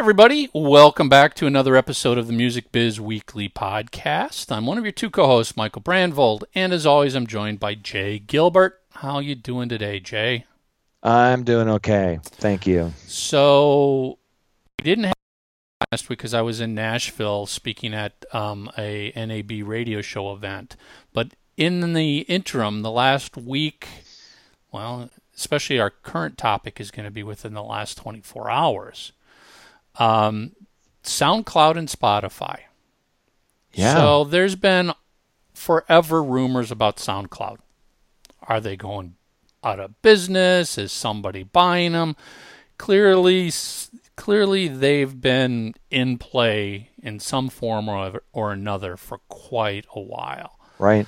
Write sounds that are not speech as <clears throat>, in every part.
everybody. Welcome back to another episode of the Music Biz Weekly podcast. I'm one of your two co-hosts, Michael Brandvold, and as always, I'm joined by Jay Gilbert. How are you doing today, Jay? I'm doing okay. Thank you. So, we didn't have last week because I was in Nashville speaking at um, a NAB radio show event. But in the interim, the last week, well, especially our current topic is going to be within the last 24 hours. Um, SoundCloud and Spotify. Yeah. So there's been forever rumors about SoundCloud. Are they going out of business? Is somebody buying them? Clearly, clearly they've been in play in some form or, or another for quite a while. Right.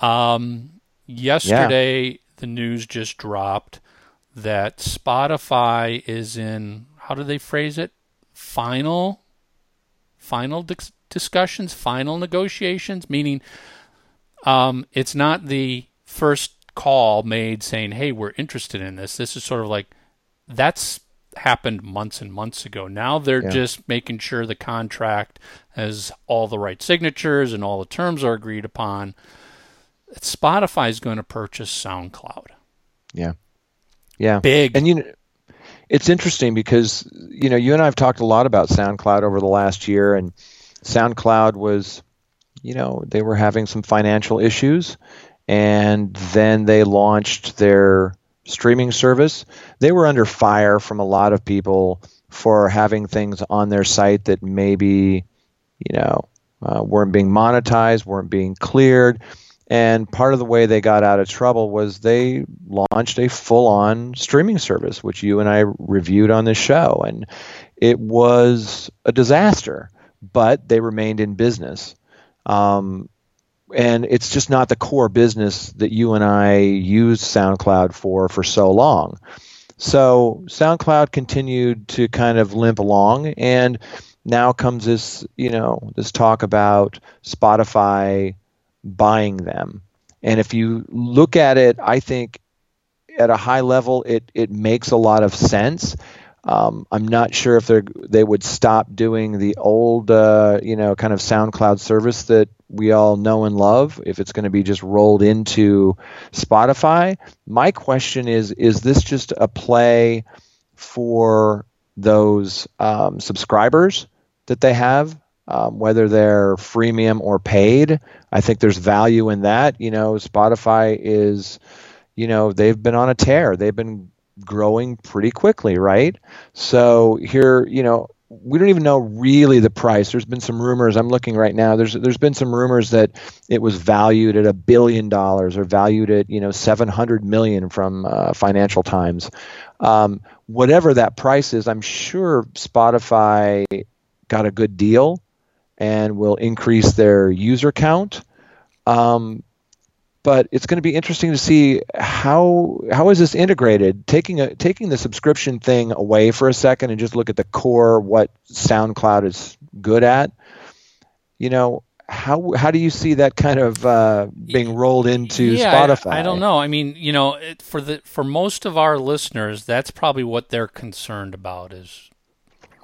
Um, yesterday, the news just dropped that Spotify is in, how do they phrase it? Final, final dis- discussions, final negotiations, meaning um, it's not the first call made saying, hey, we're interested in this. This is sort of like, that's happened months and months ago. Now they're Yeah. just making sure the contract has all the right signatures and all the terms are agreed upon. Spotify is going to purchase SoundCloud. Yeah. Yeah. Big. And you know, it's interesting because you know you and I have talked a lot about SoundCloud over the last year, and SoundCloud was, you know, they were having some financial issues, and then they launched their streaming service. They were under fire from a lot of people for having things on their site that maybe, you know, uh, weren't being monetized, weren't being cleared. And part of the way they got out of trouble was they launched a full on streaming service, which you and I reviewed on this show. And it was a disaster, but they remained in business. Um, and it's just not the core business that you and I used SoundCloud for for so long. So SoundCloud continued to kind of limp along, and now comes this, you know, this talk about Spotify buying them. And if you look at it, I think at a high level, it it makes a lot of sense. Um, I'm not sure if they they would stop doing the old, uh, you know, kind of SoundCloud service that we all know and love. If it's going to be just rolled into Spotify, my question is: Is this just a play for those um, subscribers that they have, um, whether they're freemium or paid? I think there's value in that. You know, Spotify is, you know, they've been on a tear. They've been growing pretty quickly, right? So here, you know, we don't even know really the price. There's been some rumors. I'm looking right now. There's there's been some rumors that it was valued at a billion dollars or valued at you know 700 million from uh, Financial Times. Um, whatever that price is, I'm sure Spotify got a good deal and will increase their user count. Um, but it's going to be interesting to see how how is this integrated taking a taking the subscription thing away for a second and just look at the core what SoundCloud is good at you know how how do you see that kind of uh, being rolled into yeah, Spotify I, I don't know. I mean, you know, it, for the for most of our listeners, that's probably what they're concerned about is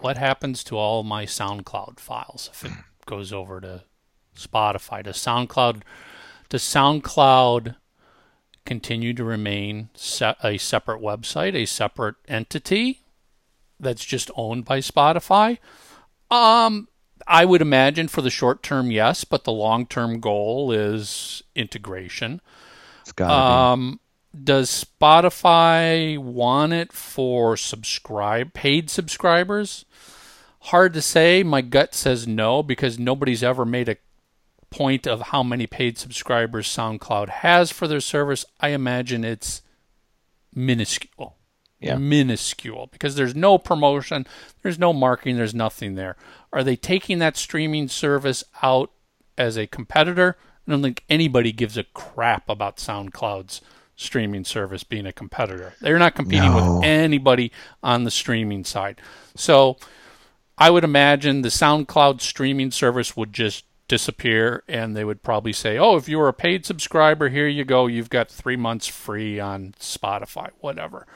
what happens to all my SoundCloud files if it <clears throat> goes over to Spotify. Does SoundCloud does SoundCloud continue to remain se- a separate website, a separate entity that's just owned by Spotify? Um, I would imagine for the short term, yes, but the long term goal is integration. it's gotta Um, does Spotify want it for subscribe paid subscribers? Hard to say. My gut says no because nobody's ever made a point of how many paid subscribers SoundCloud has for their service. I imagine it's minuscule. Yeah. Minuscule because there's no promotion, there's no marketing, there's nothing there. Are they taking that streaming service out as a competitor? I don't think anybody gives a crap about SoundCloud's streaming service being a competitor. They're not competing No. with anybody on the streaming side. So I would imagine the SoundCloud streaming service would just disappear and they would probably say, "Oh, if you're a paid subscriber, here you go. You've got 3 months free on Spotify, whatever."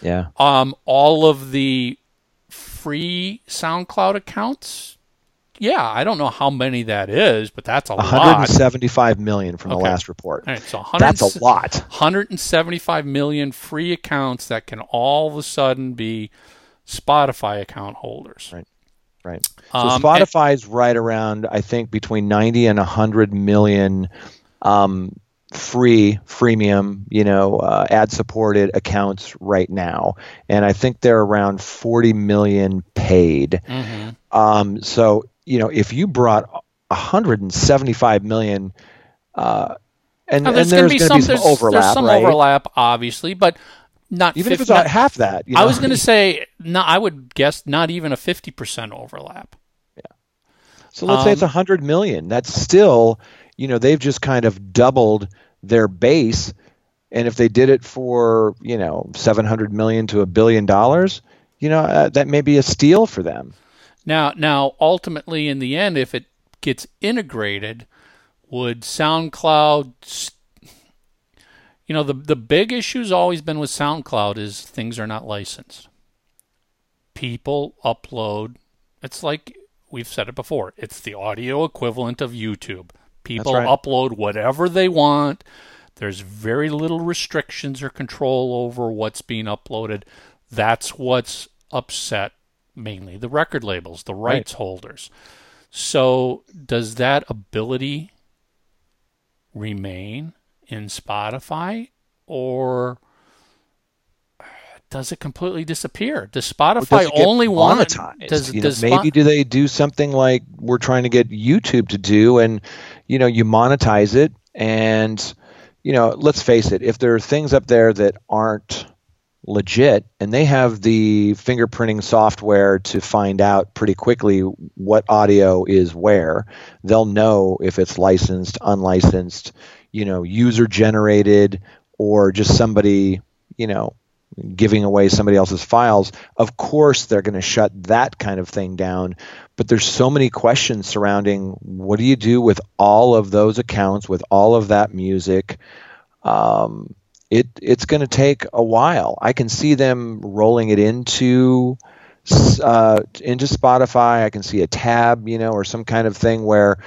yeah Um all of the free SoundCloud accounts? Yeah, I don't know how many that is, but that's a lot. 175 million from the last report. Right, so That's a lot. 175 million free accounts that can all of a sudden be Spotify account holders. Right. Right. So Um, Spotify's right around, I think, between 90 and 100 million um, free, freemium, you know, uh, ad-supported accounts right now, and I think they're around 40 million paid. Mhm. Um, so, you know, if you brought 175 million, uh, and, Now, there's there's going to be some, there's, overlap, there's some right? overlap, obviously, but not Even if it's not half that, you I was going <laughs> to say, no, I would guess not even a 50% overlap. Yeah. So let's say it's Um, 100 million. That's still, you know, they've just kind of doubled their base. And if they did it for, you know, 700 million to a billion dollars, you know, uh, that may be a steal for them. Now, now, ultimately, in the end, if it gets integrated, would SoundCloud? You know, the the big issue's always been with SoundCloud is things are not licensed. People upload. It's like we've said it before. It's the audio equivalent of YouTube. People right. upload whatever they want. There's very little restrictions or control over what's being uploaded. That's what's upset mainly the record labels, the rights holders. So, does that ability remain in Spotify or does it completely disappear? Does Spotify does only want does, You know, does maybe do they do something like we're trying to get YouTube to do, and you know, you monetize it, and you know, let's face it, if there are things up there that aren't legit, and they have the fingerprinting software to find out pretty quickly what audio is where, they'll know if it's licensed, unlicensed, you know, user generated, or just somebody, you know, giving away somebody else's files, of course they're going to shut that kind of thing down. But there's so many questions surrounding what do you do with all of those accounts, with all of that music. Um, it it's going to take a while. I can see them rolling it into uh, into Spotify. I can see a tab, you know, or some kind of thing where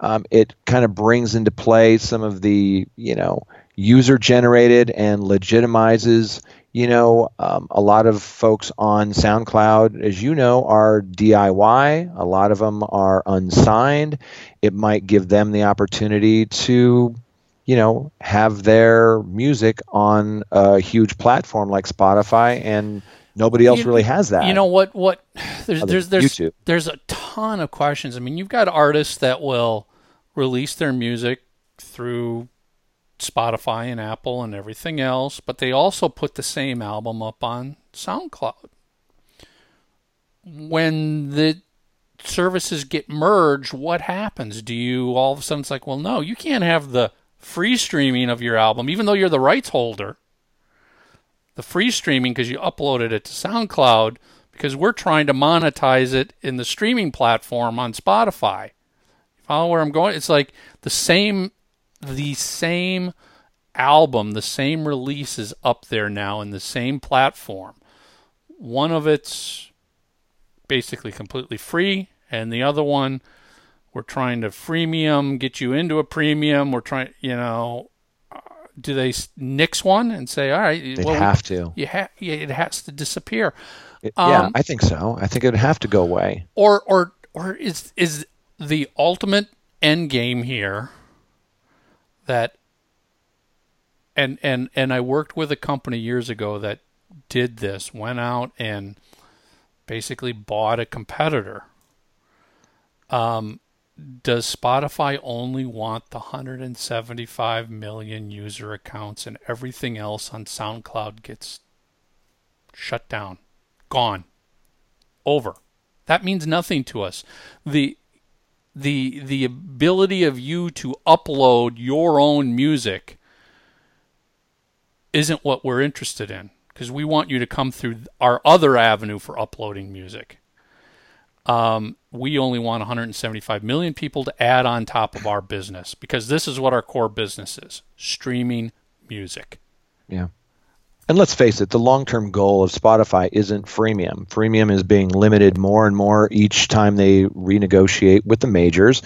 um, it kind of brings into play some of the you know user generated and legitimizes you know um, a lot of folks on soundcloud as you know are diy a lot of them are unsigned it might give them the opportunity to you know have their music on a huge platform like spotify and nobody else You- really has that You know what? What there's there's there's YouTube. there's a ton of questions. I mean, you've got artists that will release their music through Spotify and Apple and everything else, but they also put the same album up on SoundCloud. When the services get merged, what happens? Do you all of a sudden it's like, well, no, you can't have the free streaming of your album, even though you're the rights holder the free streaming because you uploaded it to SoundCloud because we're trying to monetize it in the streaming platform on Spotify. You follow where I'm going? It's like the same the same album, the same release is up there now in the same platform. One of it's basically completely free and the other one we're trying to freemium get you into a premium. We're trying, you know, do they nix one and say, all right, they'd well, we- have to you ha- yeah, it has to disappear. It- yeah Um, i think so i think it would have to go away Or or or is is the ultimate end game here that and and and I worked with a company years ago that did this, went out and basically bought a competitor. Um does Spotify only want the 175 million user accounts and everything else on SoundCloud gets shut down, gone, over? That means nothing to us. The the the ability of you to upload your own music isn't what we're interested in because we want you to come through our other avenue for uploading music. Um, we only want 175 million people to add on top of our business because this is what our core business is streaming music. yeah and let's face it, the long term goal of Spotify isn't freemium. Freemium is being limited more and more each time they renegotiate with the majors.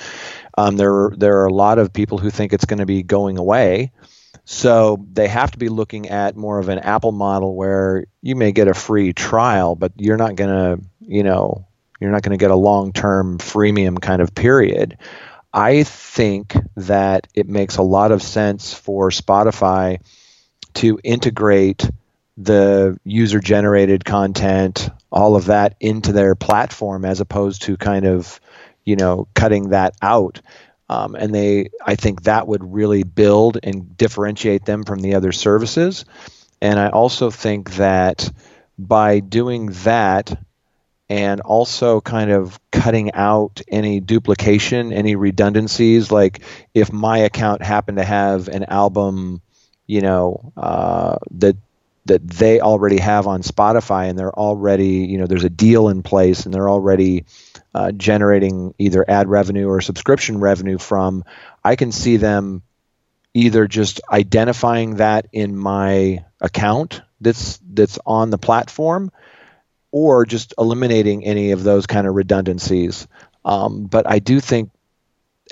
Um, there, there are a lot of people who think it's going to be going away. So they have to be looking at more of an Apple model where you may get a free trial, but you're not going to, you know, you're not going to get a long term freemium kind of period. I think that it makes a lot of sense for Spotify to integrate the user generated content, all of that into their platform as opposed to kind of, you know, cutting that out. Um, and they, I think that would really build and differentiate them from the other services. And I also think that by doing that, and also kind of cutting out any duplication, any redundancies. Like if my account happened to have an album you know uh, that that they already have on Spotify and they're already you know there's a deal in place and they're already uh, generating either ad revenue or subscription revenue from I can see them either just identifying that in my account that's that's on the platform or just eliminating any of those kind of redundancies um, but I do think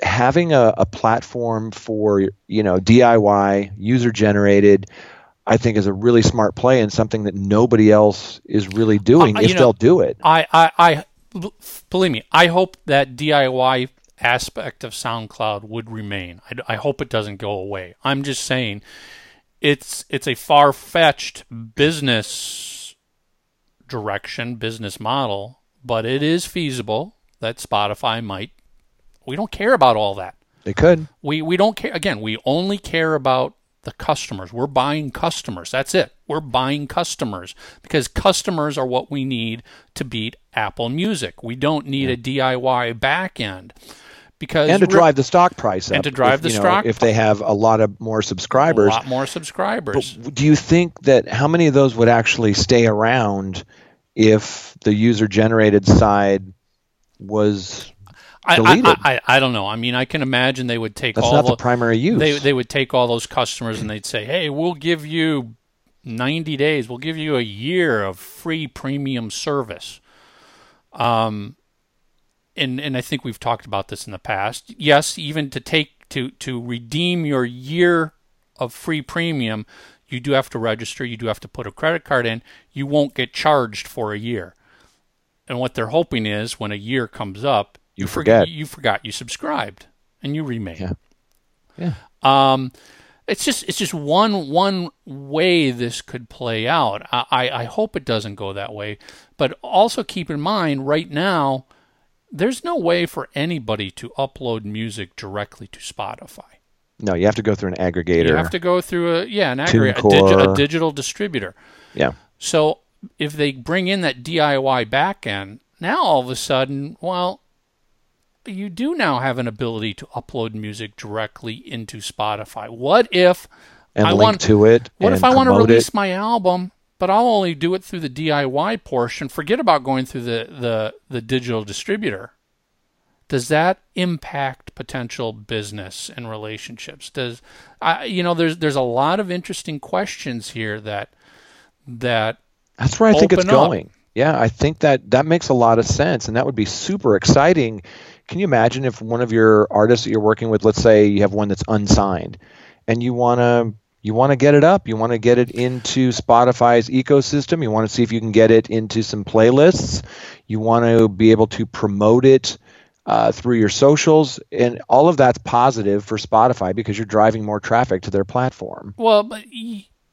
having a, a platform for you know DIY user generated I think is a really smart play and something that nobody else is really doing uh, if know, they'll do it. I, I, I believe me, I hope that DIY aspect of SoundCloud would remain. I, I hope it doesn't go away. I'm just saying it's it's a far fetched business direction, business model, but it is feasible that Spotify might we don't care about all that. They could. We we don't care. Again, we only care about the customers. We're buying customers. That's it. We're buying customers because customers are what we need to beat Apple Music. We don't need yeah. a DIY back end. Because and to drive the stock price up. And to drive if, the stock. Know, if they have a lot of more subscribers. A lot more subscribers. But do you think that how many of those would actually stay around if the user generated side was I, I, I, I, don't know. I mean, I can imagine they would take That's all not the, the primary use. They they would take all those customers and they'd say, "Hey, we'll give you 90 days. We'll give you a year of free premium service." Um, and and I think we've talked about this in the past. Yes, even to take to to redeem your year of free premium, you do have to register. You do have to put a credit card in. You won't get charged for a year. And what they're hoping is when a year comes up, you, forget. You, you, forgot you subscribed and you remain. Yeah. Yeah. Um, it's just it's just one one way this could play out. I, I hope it doesn't go that way, but also keep in mind right now there's no way for anybody to upload music directly to Spotify. No, you have to go through an aggregator. You have to go through a yeah an aggregator, a, digi- a digital distributor. Yeah. So if they bring in that DIY backend, now all of a sudden, well, you do now have an ability to upload music directly into Spotify. What if and I want to it? What if I want to release it? my album, but I'll only do it through the DIY portion? Forget about going through the the, the digital distributor. Does that impact potential business and relationships? Does I you know there's there's a lot of interesting questions here that that that's where I think it's up. going. Yeah, I think that that makes a lot of sense, and that would be super exciting can you imagine if one of your artists that you're working with, let's say you have one that's unsigned, and you want to you want to get it up, you want to get it into Spotify's ecosystem, you want to see if you can get it into some playlists, you want to be able to promote it uh, through your socials, and all of that's positive for Spotify because you're driving more traffic to their platform. Well, but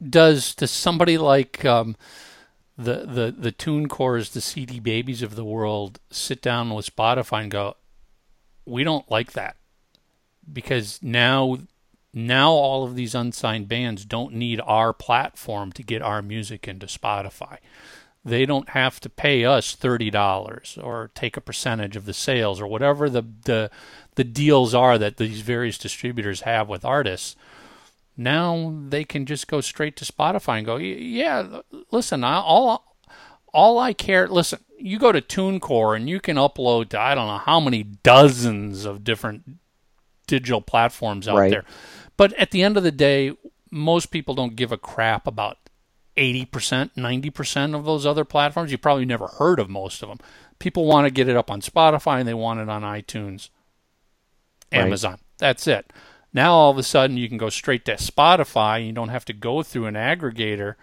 does does somebody like um, the the the TuneCores, the CD Babies of the world, sit down with Spotify and go, we don't like that because now now all of these unsigned bands don't need our platform to get our music into Spotify. They don't have to pay us thirty dollars or take a percentage of the sales or whatever the, the the deals are that these various distributors have with artists. Now they can just go straight to Spotify and go, yeah, listen, all all I care. Listen, you go to TuneCore and you can upload to I don't know how many dozens of different digital platforms out right. there. But at the end of the day, most people don't give a crap about 80%, 90% of those other platforms. You probably never heard of most of them. People want to get it up on Spotify and they want it on iTunes, Amazon. Right. That's it. Now all of a sudden you can go straight to Spotify. You don't have to go through an aggregator.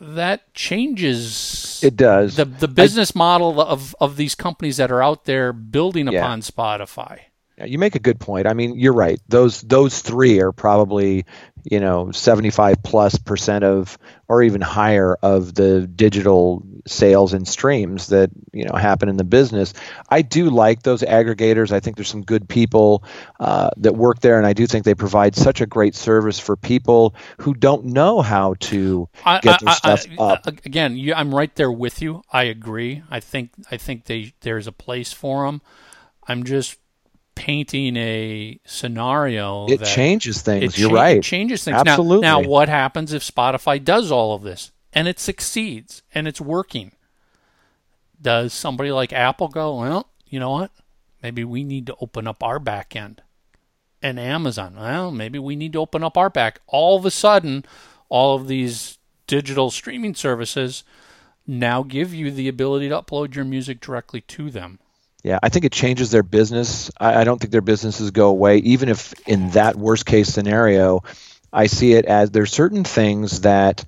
That changes. It does the the business I, model of of these companies that are out there building yeah. upon Spotify. Yeah, you make a good point. I mean, you're right. Those those three are probably you know 75 plus percent of or even higher of the digital sales and streams that you know happen in the business. I do like those aggregators. I think there's some good people uh, that work there, and I do think they provide such a great service for people who don't know how to get their I, stuff I, up. Again, you, I'm right there with you. I agree. I think I think they there's a place for them. I'm just painting a scenario it changes things. You're right. It changes things. Absolutely. Now, now, what happens if Spotify does all of this and it succeeds and it's working? Does somebody like Apple go, well, you know what? Maybe we need to open up our back end. And Amazon, well, maybe we need to open up our back. All of a sudden, all of these digital streaming services now give you the ability to upload your music directly to them. Yeah, I think it changes their business. I, I don't think their businesses go away, even if in that worst case scenario, I see it as there's certain things that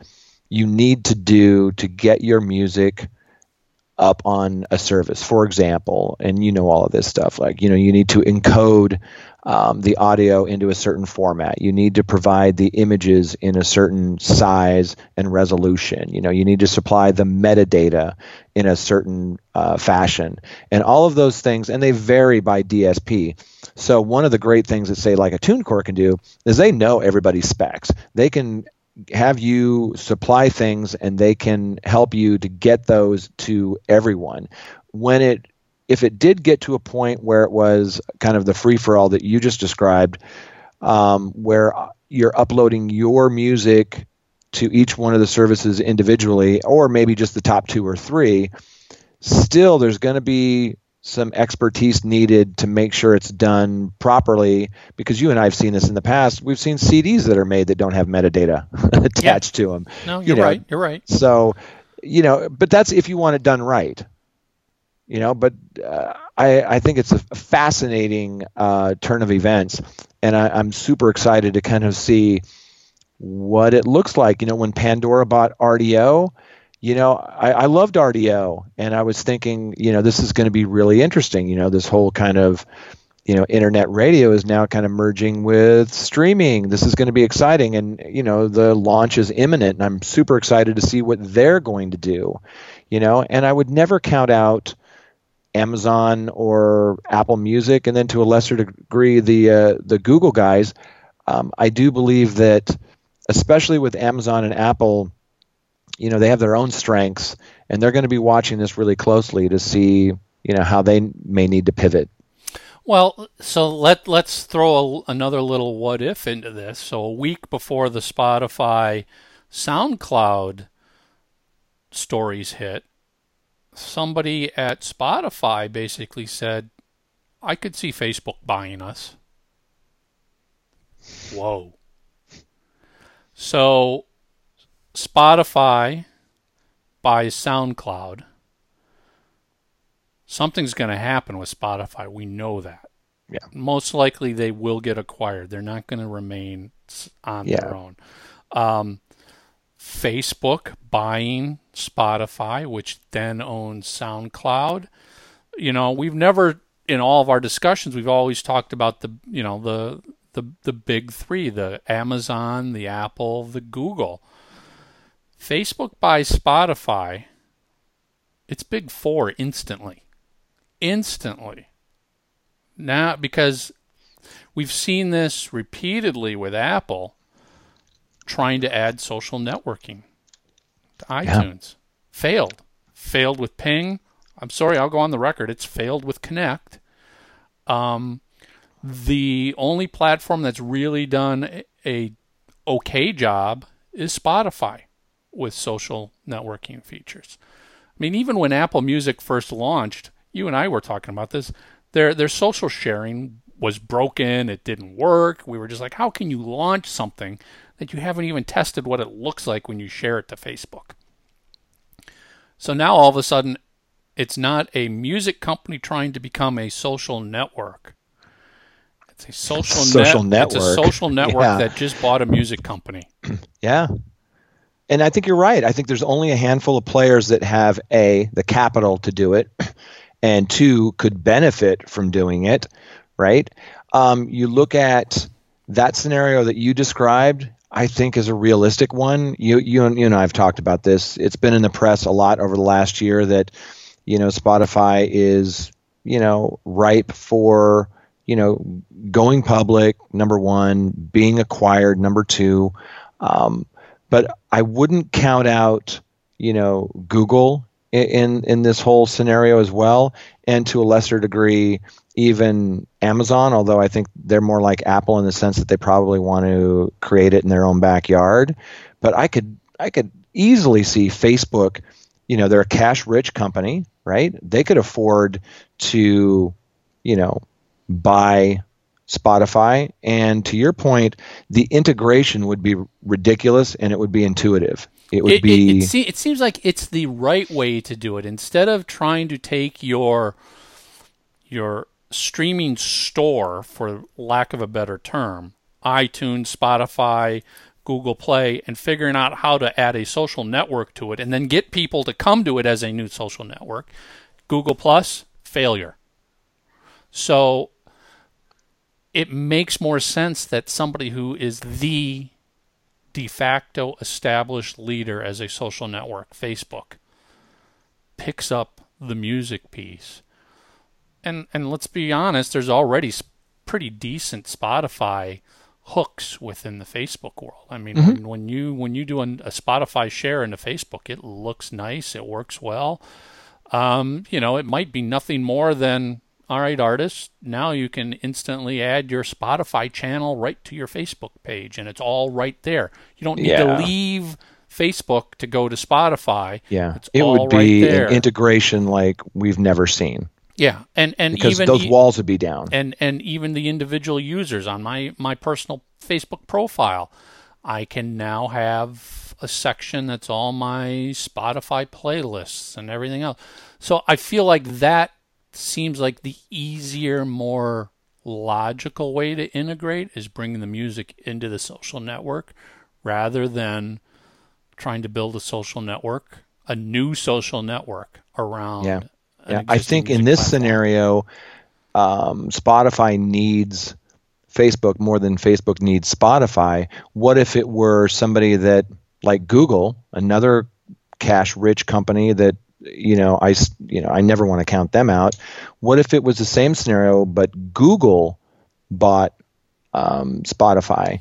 you need to do to get your music up on a service. For example, and you know all of this stuff, like you know you need to encode um, the audio into a certain format. You need to provide the images in a certain size and resolution. You know, you need to supply the metadata in a certain uh, fashion, and all of those things, and they vary by DSP. So one of the great things that say like a TuneCore can do is they know everybody's specs. They can have you supply things and they can help you to get those to everyone when it if it did get to a point where it was kind of the free for all that you just described, um, where you're uploading your music to each one of the services individually, or maybe just the top two or three, still there's going to be some expertise needed to make sure it's done properly because you and I have seen this in the past. We've seen CDs that are made that don't have metadata <laughs> attached yeah. to them. No, you're you know? right. You're right. So, you know, but that's if you want it done right you know but uh, I, I think it's a fascinating uh, turn of events. And I, i'm super excited to kind of see what it looks like. You know when pandora bought Rdio you know I, I loved Rdio and i was thinking you know this is going to be really interesting. You know this whole kind of you know internet radio is now kind of merging with streaming. This is going to be exciting. And you know the launch is imminent. And i'm super excited to see what they're going to do you know. And i would never count out Amazon or Apple Music, and then to a lesser degree the uh, the Google guys. Um, I do believe that, especially with Amazon and Apple, you know they have their own strengths, and they're going to be watching this really closely to see you know how they may need to pivot. Well, so let let's throw a, another little what if into this. So a week before the Spotify SoundCloud stories hit, somebody at Spotify basically said, I could see Facebook buying us. Whoa. So Spotify buys SoundCloud. Something's going to happen with Spotify. We know that. Yeah. Most likely they will get acquired. They're not going to remain on yeah. their own. Um, Facebook buying Spotify, which then owns SoundCloud. You know, we've never in all of our discussions we've always talked about the you know the the the big 3, the Amazon, the Apple, the Google. Facebook buys Spotify. It's big 4 instantly. Instantly. Now because we've seen this repeatedly with Apple trying to add social networking to iTunes. Yeah. Failed. Failed with Ping. I'm sorry, I'll go on the record. It's failed with Connect. Um, the only platform that's really done a, a okay job is Spotify with social networking features. I mean, even when Apple Music first launched, you and I were talking about this. Their their social sharing was broken. It didn't work. We were just like, how can you launch something that you haven't even tested what it looks like when you share it to Facebook. So now all of a sudden, it's not a music company trying to become a social network. It's a social, social net, network. It's a social <laughs> network Yeah. that just bought a music company. <clears throat> Yeah. And I think you're right. I think there's only a handful of players that have A, the capital to do it, <clears throat> and two, could benefit from doing it, right? Um, you look at that scenario that you described, I think is a realistic one. You, you, and, you and I have talked about this. It's been in the press a lot over the last year that, you know, Spotify is, you know, ripe for, you know, going public, number one, being acquired, number two. Um, but I wouldn't count out, you know, Google in in this whole scenario as well, and to a lesser degree, even Amazon. Although I think they're more like Apple in the sense that they probably want to create it in their own backyard. But I could I could easily see Facebook. You know, they're a cash rich company, right? They could afford to, you know, buy Spotify. And to your point, the integration would be ridiculous and it would be intuitive. It would it, be It, it, se- it seems like it's the right way to do it. Instead of trying to take your your streaming store, for lack of a better term, iTunes, Spotify, Google Play, and figuring out how to add a social network to it, and then get people to come to it as a new social network. Google Plus failure. So it makes more sense that somebody who is the de facto established leader as a social network, Facebook, picks up the music piece. And and let's be honest, there's already pretty decent Spotify hooks within the Facebook world. I mean, when, when you when you do an, a Spotify share into Facebook, it looks nice, it works well. Um, you know, it might be nothing more than all right, artists. Now you can instantly add your Spotify channel right to your Facebook page, and it's all right there. You don't need Yeah. to leave Facebook to go to Spotify. yeah. It's It all would be right an integration like we've never seen Yeah, and and because even those e- walls would be down. and and even the individual users on my my personal Facebook profile, I can now have a section that's all my Spotify playlists and everything else. So I feel like that seems like the easier, more logical way to integrate is bringing the music into the social network rather than trying to build a social network, a new social network around. Yeah. Yeah, I think in this platform. scenario, um, Spotify needs Facebook more than Facebook needs Spotify. What if it were somebody that, like Google, another cash-rich company that you know I you know I never want to count them out. What if it was the same scenario, but Google bought um, Spotify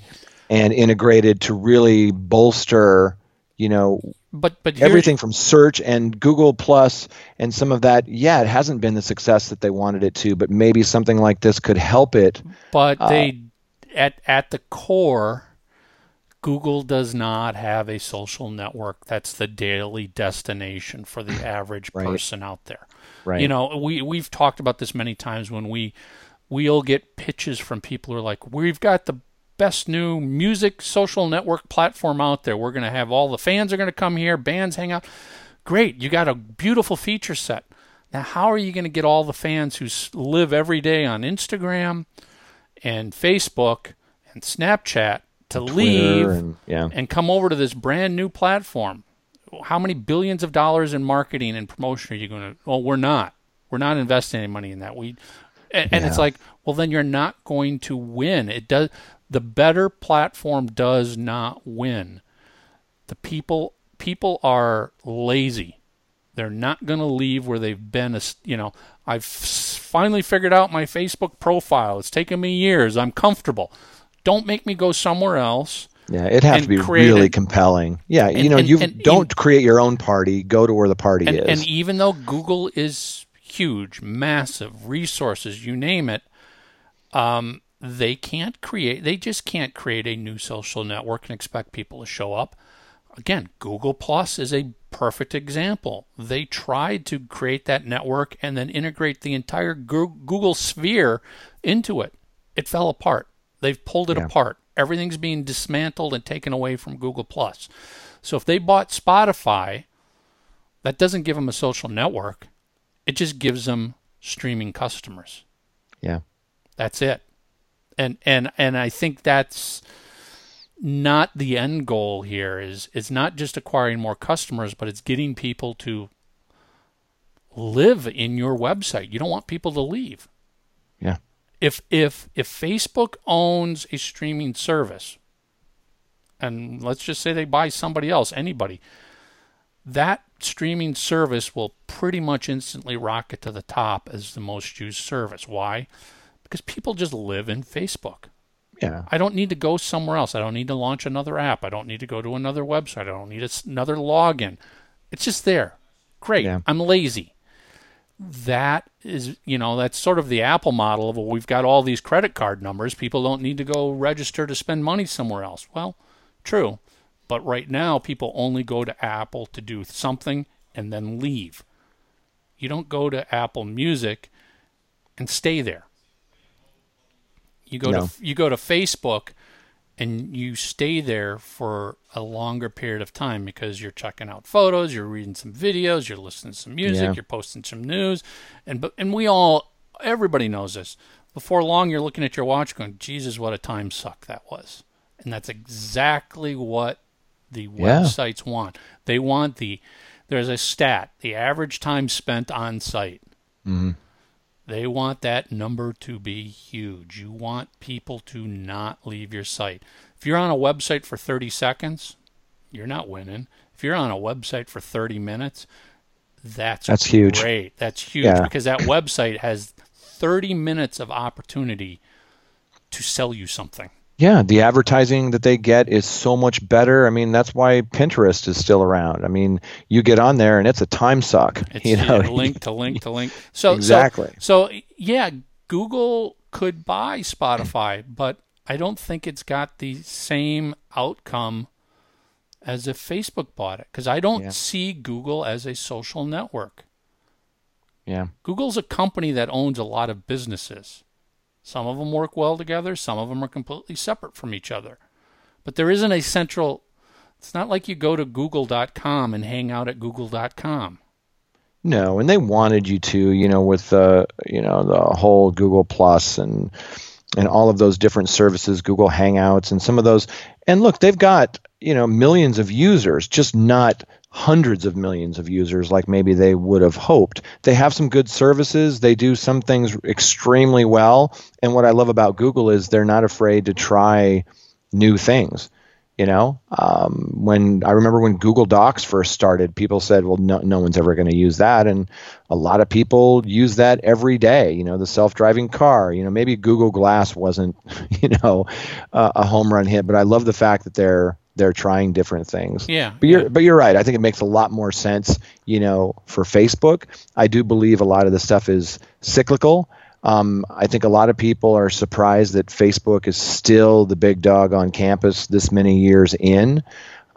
and integrated to really bolster, you know, but but everything from search and Google Plus and some of that, yeah, it hasn't been the success that they wanted it to, but maybe something like this could help it. But Uh, they, at at the core, Google does not have a social network that's the daily destination for the <laughs> average Right. person out there. Right. You know, we we've talked about this many times when we we'll get pitches from people who are like, "We've got the best new music social network platform out there. We're going to have all the fans are going to come here, bands hang out. Great, you got a beautiful feature set. Now, how are you going to get all the fans who live every day on Instagram and Facebook and Snapchat to leave and yeah. and come over to this brand new platform. How many billions of dollars in marketing and promotion are you going to? Well, we're not. We're not investing any money in that. We, and, and it's like, well, then you're not going to win. It does. The better platform does not win. The people people are lazy. They're not going to leave where they've been. You know, I've finally figured out my Facebook profile. It's taken me years. I'm comfortable. Don't make me go somewhere else. Yeah, it'd have to be really it. compelling. Yeah, And- you know, and- you and don't create your own party, go to where the party is. and even though Google is huge, massive, resources, you name it, um, they can't create. They just can't create a new social network and expect people to show up. Again, Google Plus is a perfect example. They tried to create that network and then integrate the entire Google sphere into it. It fell apart. They've pulled it Yeah. apart. Everything's being dismantled and taken away from Google Plus. So if they bought Spotify, that doesn't give them a social network. It just gives them streaming customers. Yeah. That's it. And and and I think that's not the end goal here is it's not just acquiring more customers, but it's getting people to live in your website. You don't want people to leave. Yeah. If if if Facebook owns a streaming service, and let's just say they buy somebody else, anybody, that streaming service will pretty much instantly rocket to the top as the most used service. Why? Because people just live in Facebook. Yeah. I don't need to go somewhere else. I don't need to launch another app. I don't need to go to another website. I don't need another login. It's just there. Great. Yeah. I'm lazy. That is, you know, that's sort of the Apple model of well, we've got all these credit card numbers. People don't need to go register to spend money somewhere else. Well, true. But right now, people only go to Apple to do something and then leave. You don't go to Apple Music and stay there. You go No. to you go to Facebook and you stay there for a longer period of time because you're checking out photos, you're reading some videos, you're listening to some music, Yeah. you're posting some news, and but and we all everybody knows this. Before long, you're looking at your watch, going, "Jesus, what a time suck that was," and that's exactly what the Yeah. websites want. They want the there's a stat, the average time spent on site. hmm They want that number to be huge. You want people to not leave your site. If you're on a website for 30 seconds, you're not winning. If you're on a website for 30 minutes, that's That's huge. Great. That's huge Yeah. because that website has 30 minutes of opportunity to sell you something. Yeah, the advertising that they get is so much better. I mean, that's why Pinterest is still around. I mean, you get on there and it's a time suck. <laughs> It's you know, link to link to link. <laughs> So so- Exactly. So, yeah, Google could buy Spotify, <clears throat> but I don't think it's got the same outcome as if Facebook bought it because I don't Yeah. see Google as a social network. yeah, Google's a company that owns a lot of businesses. Some of them work well together, some of them are completely separate from each other. But there isn't a central it's not like you go to google.com and hang out at google.com. no, and they wanted you to, you know, with uh, you know the whole Google Plus and and all of those different services, Google Hangouts and some of those. And look, they've got you know millions of users, just not hundreds of millions of users like maybe they would have hoped. They have some good services. They do some things extremely well. And what I love about Google is they're not afraid to try new things. You know, um, when I remember when Google Docs first started, people said, "Well, no, no one's ever going to use that," and a lot of people use that every day. You know, the self-driving car. You know, maybe Google Glass wasn't, <laughs> you know, uh, a home run hit, but I love the fact that they're they're trying different things. Yeah. But you're yeah. but you're right. I think it makes a lot more sense, you know, for Facebook. I do believe a lot of the stuff is cyclical. Um, I think a lot of people are surprised that Facebook is still the big dog on campus this many years in.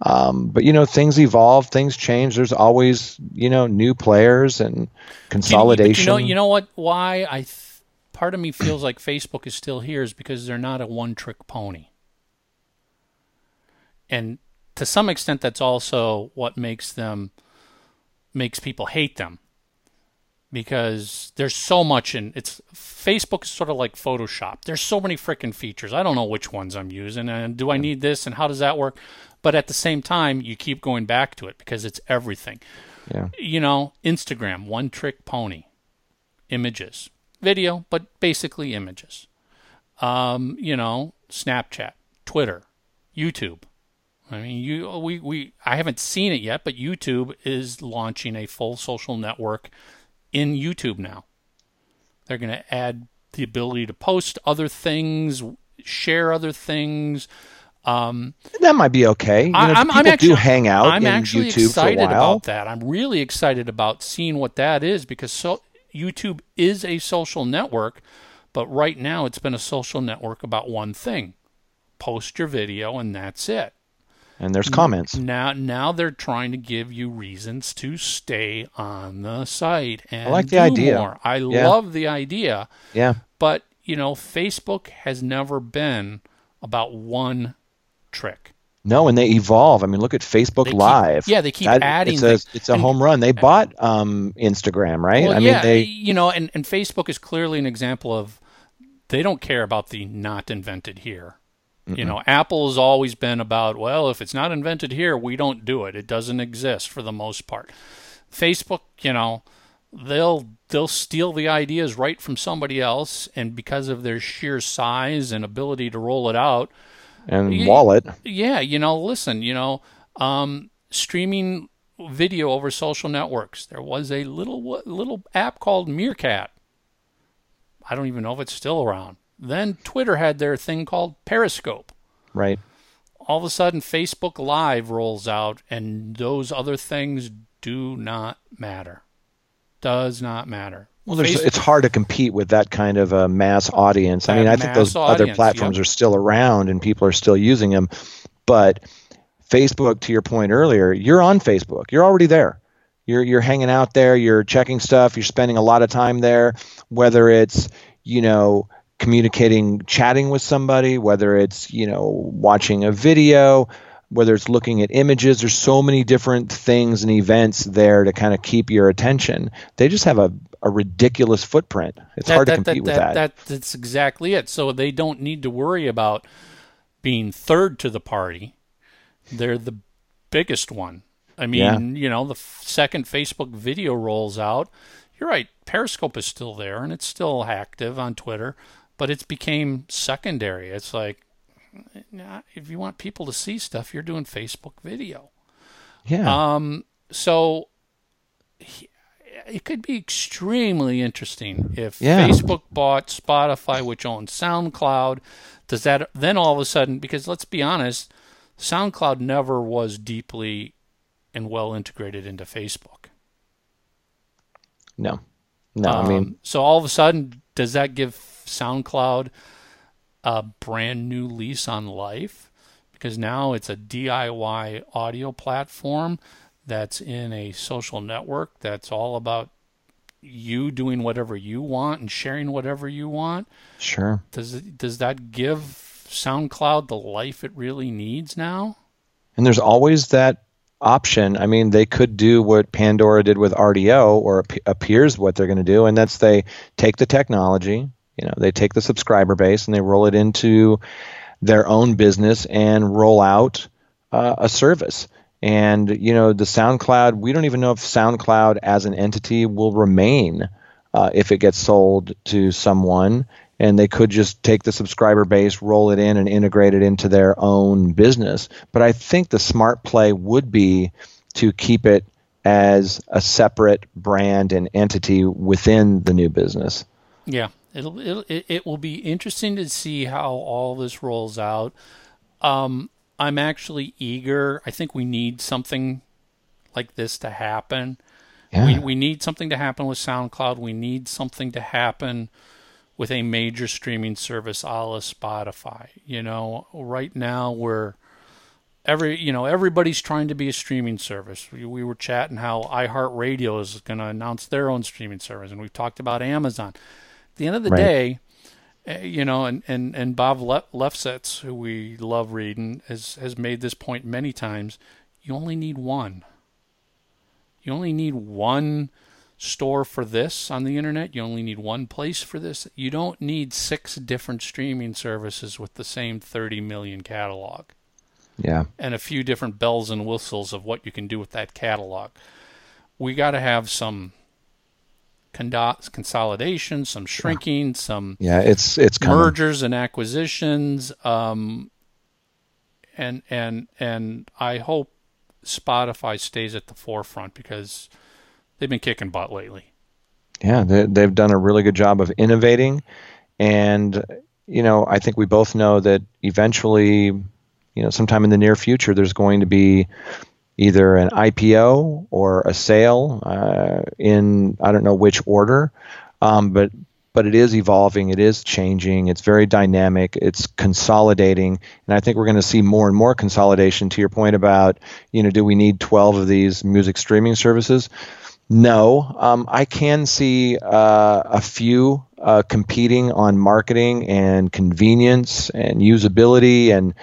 Um, but you know, things evolve, things change. There's always you know new players and consolidation. You, know, you know what? Why I th- part of me feels like Facebook is still here is because they're not a one-trick pony, and to some extent, that's also what makes them makes people hate them because there's so much in it's Facebook is sort of like Photoshop. There's so many freaking features. I don't know which ones I'm using and do I need this and how does that work? But at the same time, you keep going back to it because it's everything yeah, you know, Instagram, one trick pony, images, video, but basically images. Um, you know, Snapchat, Twitter, YouTube. I mean, you we, we I haven't seen it yet, but YouTube is launching a full social network in YouTube now. They're going to add the ability to post other things, share other things. Um, that might be okay. You know, I- I'm, people I'm actually, do hang out I'm in actually YouTube excited for a while. about that. I'm really excited about seeing what that is because so YouTube is a social network, but right now it's been a social network about one thing: post your video and that's it. And there's comments. Now, now they're trying to give you reasons to stay on the site and I like the idea. more. I Yeah. love the idea, Yeah, but you know, Facebook has never been about one trick. No, and they evolve. I mean, look at Facebook keep- Live. yeah, they keep That- adding It's a, it's a And- home run. They bought um, Instagram, right? Well, I yeah, mean, they you know, and, and Facebook is clearly an example of they don't care about the not invented here. You know, Apple has always been about, well, if it's not invented here, we don't do it. It doesn't exist for the most part. Facebook, you know, they'll they'll steal the ideas right from somebody else and because of their sheer size and ability to roll it out, and Yeah. Wallet. yeah, you know, listen, you know, um, streaming video over social networks. There was a little little app called Meerkat. I don't even know if it's still around. Then Twitter had their thing called Periscope. Right. All of a sudden, Facebook Live rolls out, and those other things do not matter. Does not matter. Well, there's, it's hard to compete with that kind of a mass audience. I mean, I think those mass other platforms yep. are still around and people are still using them. But Facebook, to your point earlier, you're on Facebook. You're already there. You're you're hanging out there. You're checking stuff. You're spending a lot of time there. Whether it's you know communicating, chatting with somebody, whether it's you know watching a video, whether it's looking at images. There's so many different things and events there to kind of keep your attention. They just have a, a ridiculous footprint. It's hard to compete with that. That's exactly it. So they don't need to worry about being third to the party. They're the biggest one. I mean, Yeah. you know, the f- second Facebook video rolls out, you're right. Periscope is still there and it's still active on Twitter, but it's became secondary. It's like, if you want people to see stuff, you're doing Facebook video. yeah. Um, so he- it could be extremely interesting if Yeah. Facebook bought Spotify, which owns SoundCloud. Does that then all of a sudden? Because let's be honest, SoundCloud never was deeply and well integrated into Facebook. no. No, I mean, Um, so all of a sudden, does that give SoundCloud a brand new lease on life? Because now it's a DIY audio platform that's in a social network that's all about you doing whatever you want and sharing whatever you want. sure. Does it, does that give SoundCloud the life it really needs now? And there's always that option. I mean, they could do what Pandora did with Rdio, or ap- appears what they're going to do, and that's they take the technology, you know, they take the subscriber base and they roll it into their own business and roll out uh, a service. And you know, the SoundCloud, we don't even know if SoundCloud as an entity will remain uh, if it gets sold to someone. And they could just take the subscriber base, roll it in, and integrate it into their own business. But I think the smart play would be to keep it as a separate brand and entity within the new business. Yeah, it'll, it'll it, it will be interesting to see how all this rolls out. Um, I'm actually eager. I think we need something like this to happen. Yeah. We we need something to happen with SoundCloud. We need something to happen with a major streaming service a la Spotify. You know, right now we're every you know everybody's trying to be a streaming service. We, we were chatting how iHeartRadio is going to announce their own streaming service, and we've talked about Amazon. At the end of the Right. day, uh, you know, and and and Bob Le- Lefsetz, who we love reading, has has made this point many times. You only need one. You only need one store for this on the internet. You only need one place for this. You don't need six different streaming services with the same 30 million catalog Yeah. and a few different bells and whistles of what you can do with that catalog. We got to have some consolidation, some shrinking, some Yeah. It's it's coming. mergers and acquisitions um, and and and I hope Spotify stays at the forefront because they've been kicking butt lately. Yeah, they, they've done a really good job of innovating, and you know, I think we both know that eventually, you know, sometime in the near future, there's going to be either an IPO or a sale uh, in I don't know which order, um, but but it is evolving, it is changing, it's very dynamic, it's consolidating, and I think we're going to see more and more consolidation. To your point about, you know, do we need 12 of these music streaming services? No, um, I can see uh, a few uh, competing on marketing and convenience and usability and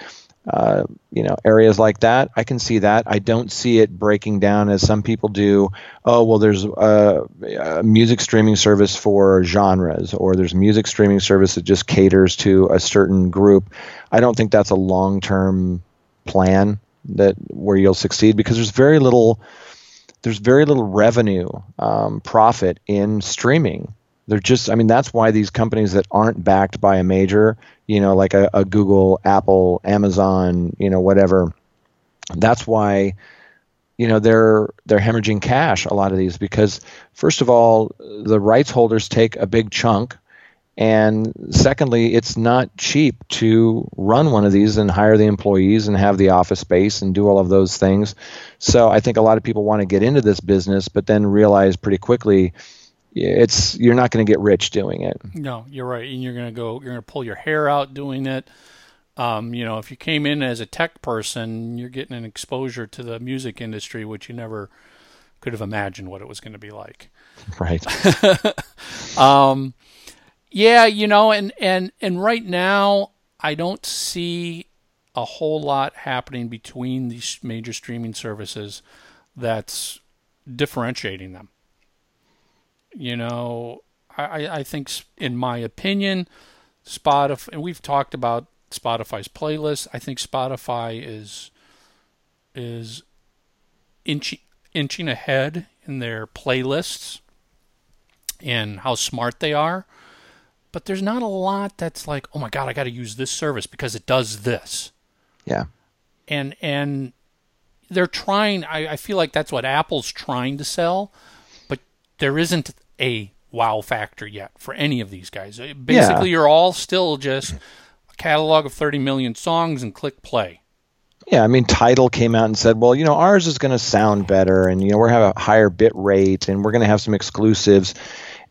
uh, you know areas like that. I can see that. I don't see it breaking down as some people do oh well there's a, a, music streaming service for genres or there's a music streaming service that just caters to a certain group. I don't think that's a long-term plan that where you'll succeed because there's very little there's very little revenue um, profit in streaming. They're just, I mean, that's why these companies that aren't backed by a major, you know, like a, a Google, Apple, Amazon, you know, whatever, that's why you know they're they're hemorrhaging cash a lot of these because first of all the rights holders take a big chunk and secondly it's not cheap to run one of these and hire the employees and have the office space and do all of those things so i think a lot of people want to get into this business but then realize pretty quickly it's you're not going to get rich doing it. No, you're right, and you're going to go. You're going to pull your hair out doing it. Um, you know, if you came in as a tech person, you're getting an exposure to the music industry, which you never could have imagined what it was going to be like. Right. <laughs> um, yeah, you know, and and and right now, I don't see a whole lot happening between these major streaming services that's differentiating them. You know, I, I think, in my opinion, Spotify, and we've talked about Spotify's playlist. I think Spotify is is inching inching ahead in their playlists and how smart they are. But there's not a lot that's like, oh my god, I got to use this service because it does this. Yeah. And and they're trying. I, I feel like that's what Apple's trying to sell, but there isn't a wow factor yet for any of these guys. Uh, basically, yeah. you're all still just a catalog of 30 million songs and click play. Yeah, I mean, Tidal came out and said, well, you know, ours is going to sound better, and you know, we're have a higher bit rate, and we're going to have some exclusives.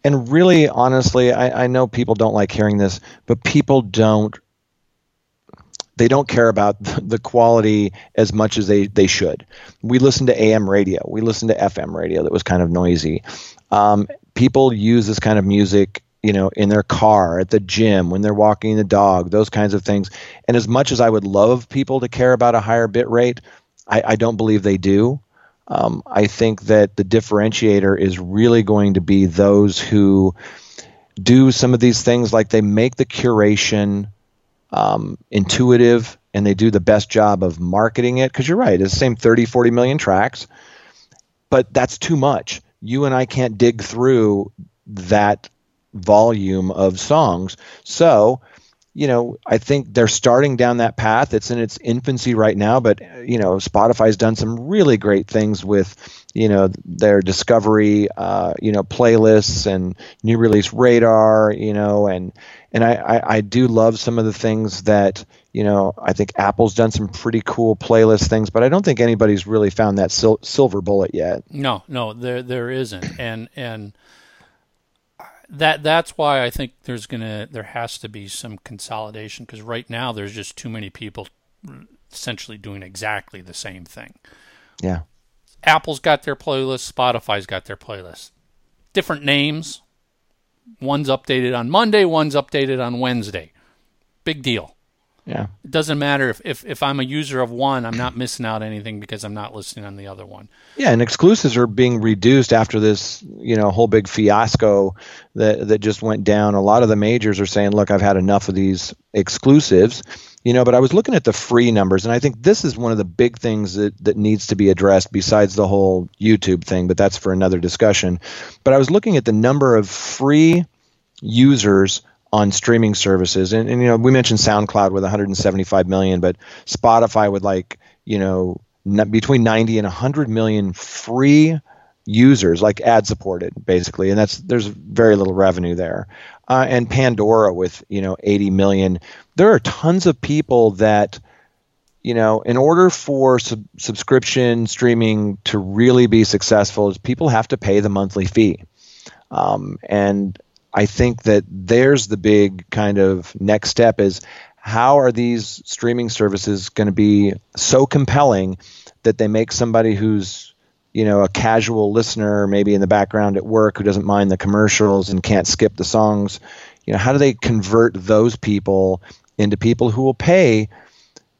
And really, honestly, I, I know people don't like hearing this, but people don't they don't care about <laughs> the quality as much as they, they should. We listen to AM radio, we listen to FM radio that was kind of noisy. Um, people use this kind of music you know in their car at the gym when they're walking the dog those kinds of things and as much as i would love people to care about a higher bit rate i, I don't believe they do um, i think that the differentiator is really going to be those who do some of these things like they make the curation um, intuitive and they do the best job of marketing it because you're right it's the same 30 40 million tracks but that's too much you and I can't dig through that volume of songs. So, you know, I think they're starting down that path. It's in its infancy right now, but you know, Spotify's done some really great things with, you know, their discovery, uh, you know, playlists and new release radar, you know, and and I, I, I do love some of the things that you know I think Apple's done some pretty cool playlist things, but I don't think anybody's really found that sil- silver bullet yet. No, no, there there isn't, and and that that's why I think there's gonna there has to be some consolidation because right now there's just too many people essentially doing exactly the same thing. Yeah. Apple's got their playlist, Spotify's got their playlist. Different names, One's updated on Monday, one's updated on Wednesday. Big deal. Yeah. It doesn't matter if, if, if I'm a user of one, I'm not missing out anything because I'm not listening on the other one. Yeah, and exclusives are being reduced after this, you know, whole big fiasco that that just went down. A lot of the majors are saying, "Look, I've had enough of these exclusives." You know, but I was looking at the free numbers, and I think this is one of the big things that, that needs to be addressed besides the whole YouTube thing, but that's for another discussion. But I was looking at the number of free users on streaming services, and, and you know, we mentioned SoundCloud with 175 million, but Spotify with like, you know, between 90 and 100 million free users like ad supported basically. And that's there's very little revenue there. Uh, and pandora with you know 80 million. There are tons of people that you know in order for sub- subscription streaming to really be successful is people have to pay the monthly fee. Um, and i think that there's the big kind of next step is how are these streaming services going to be so compelling that they make somebody who's you know a casual listener maybe in the background at work who doesn't mind the commercials and can't skip the songs you know how do they convert those people into people who will pay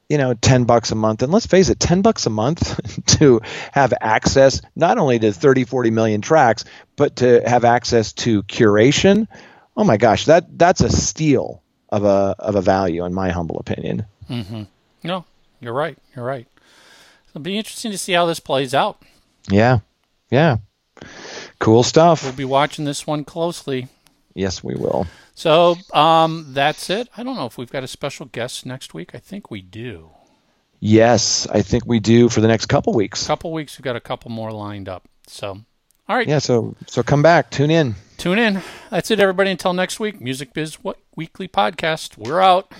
you know 10 bucks a month. And let's face it 10 bucks a month <laughs> to have access not only to 30 40 million tracks but to have access to curation. Oh my gosh that that's a steal of a of a value in my humble opinion. Mm-hmm. no you're right. You're right. It'll be interesting to see how this plays out. Yeah. Yeah. Cool stuff. We'll be watching this one closely yes we will so um, that's it. I don't know if we've got a special guest next week. I think we do. Yes, I think we do for the next couple weeks. Couple weeks, we've got a couple more lined up. So, all right. Yeah. So so come back, tune in. Tune in. That's it, everybody. Until next week, Music Biz Weekly Podcast. We're out.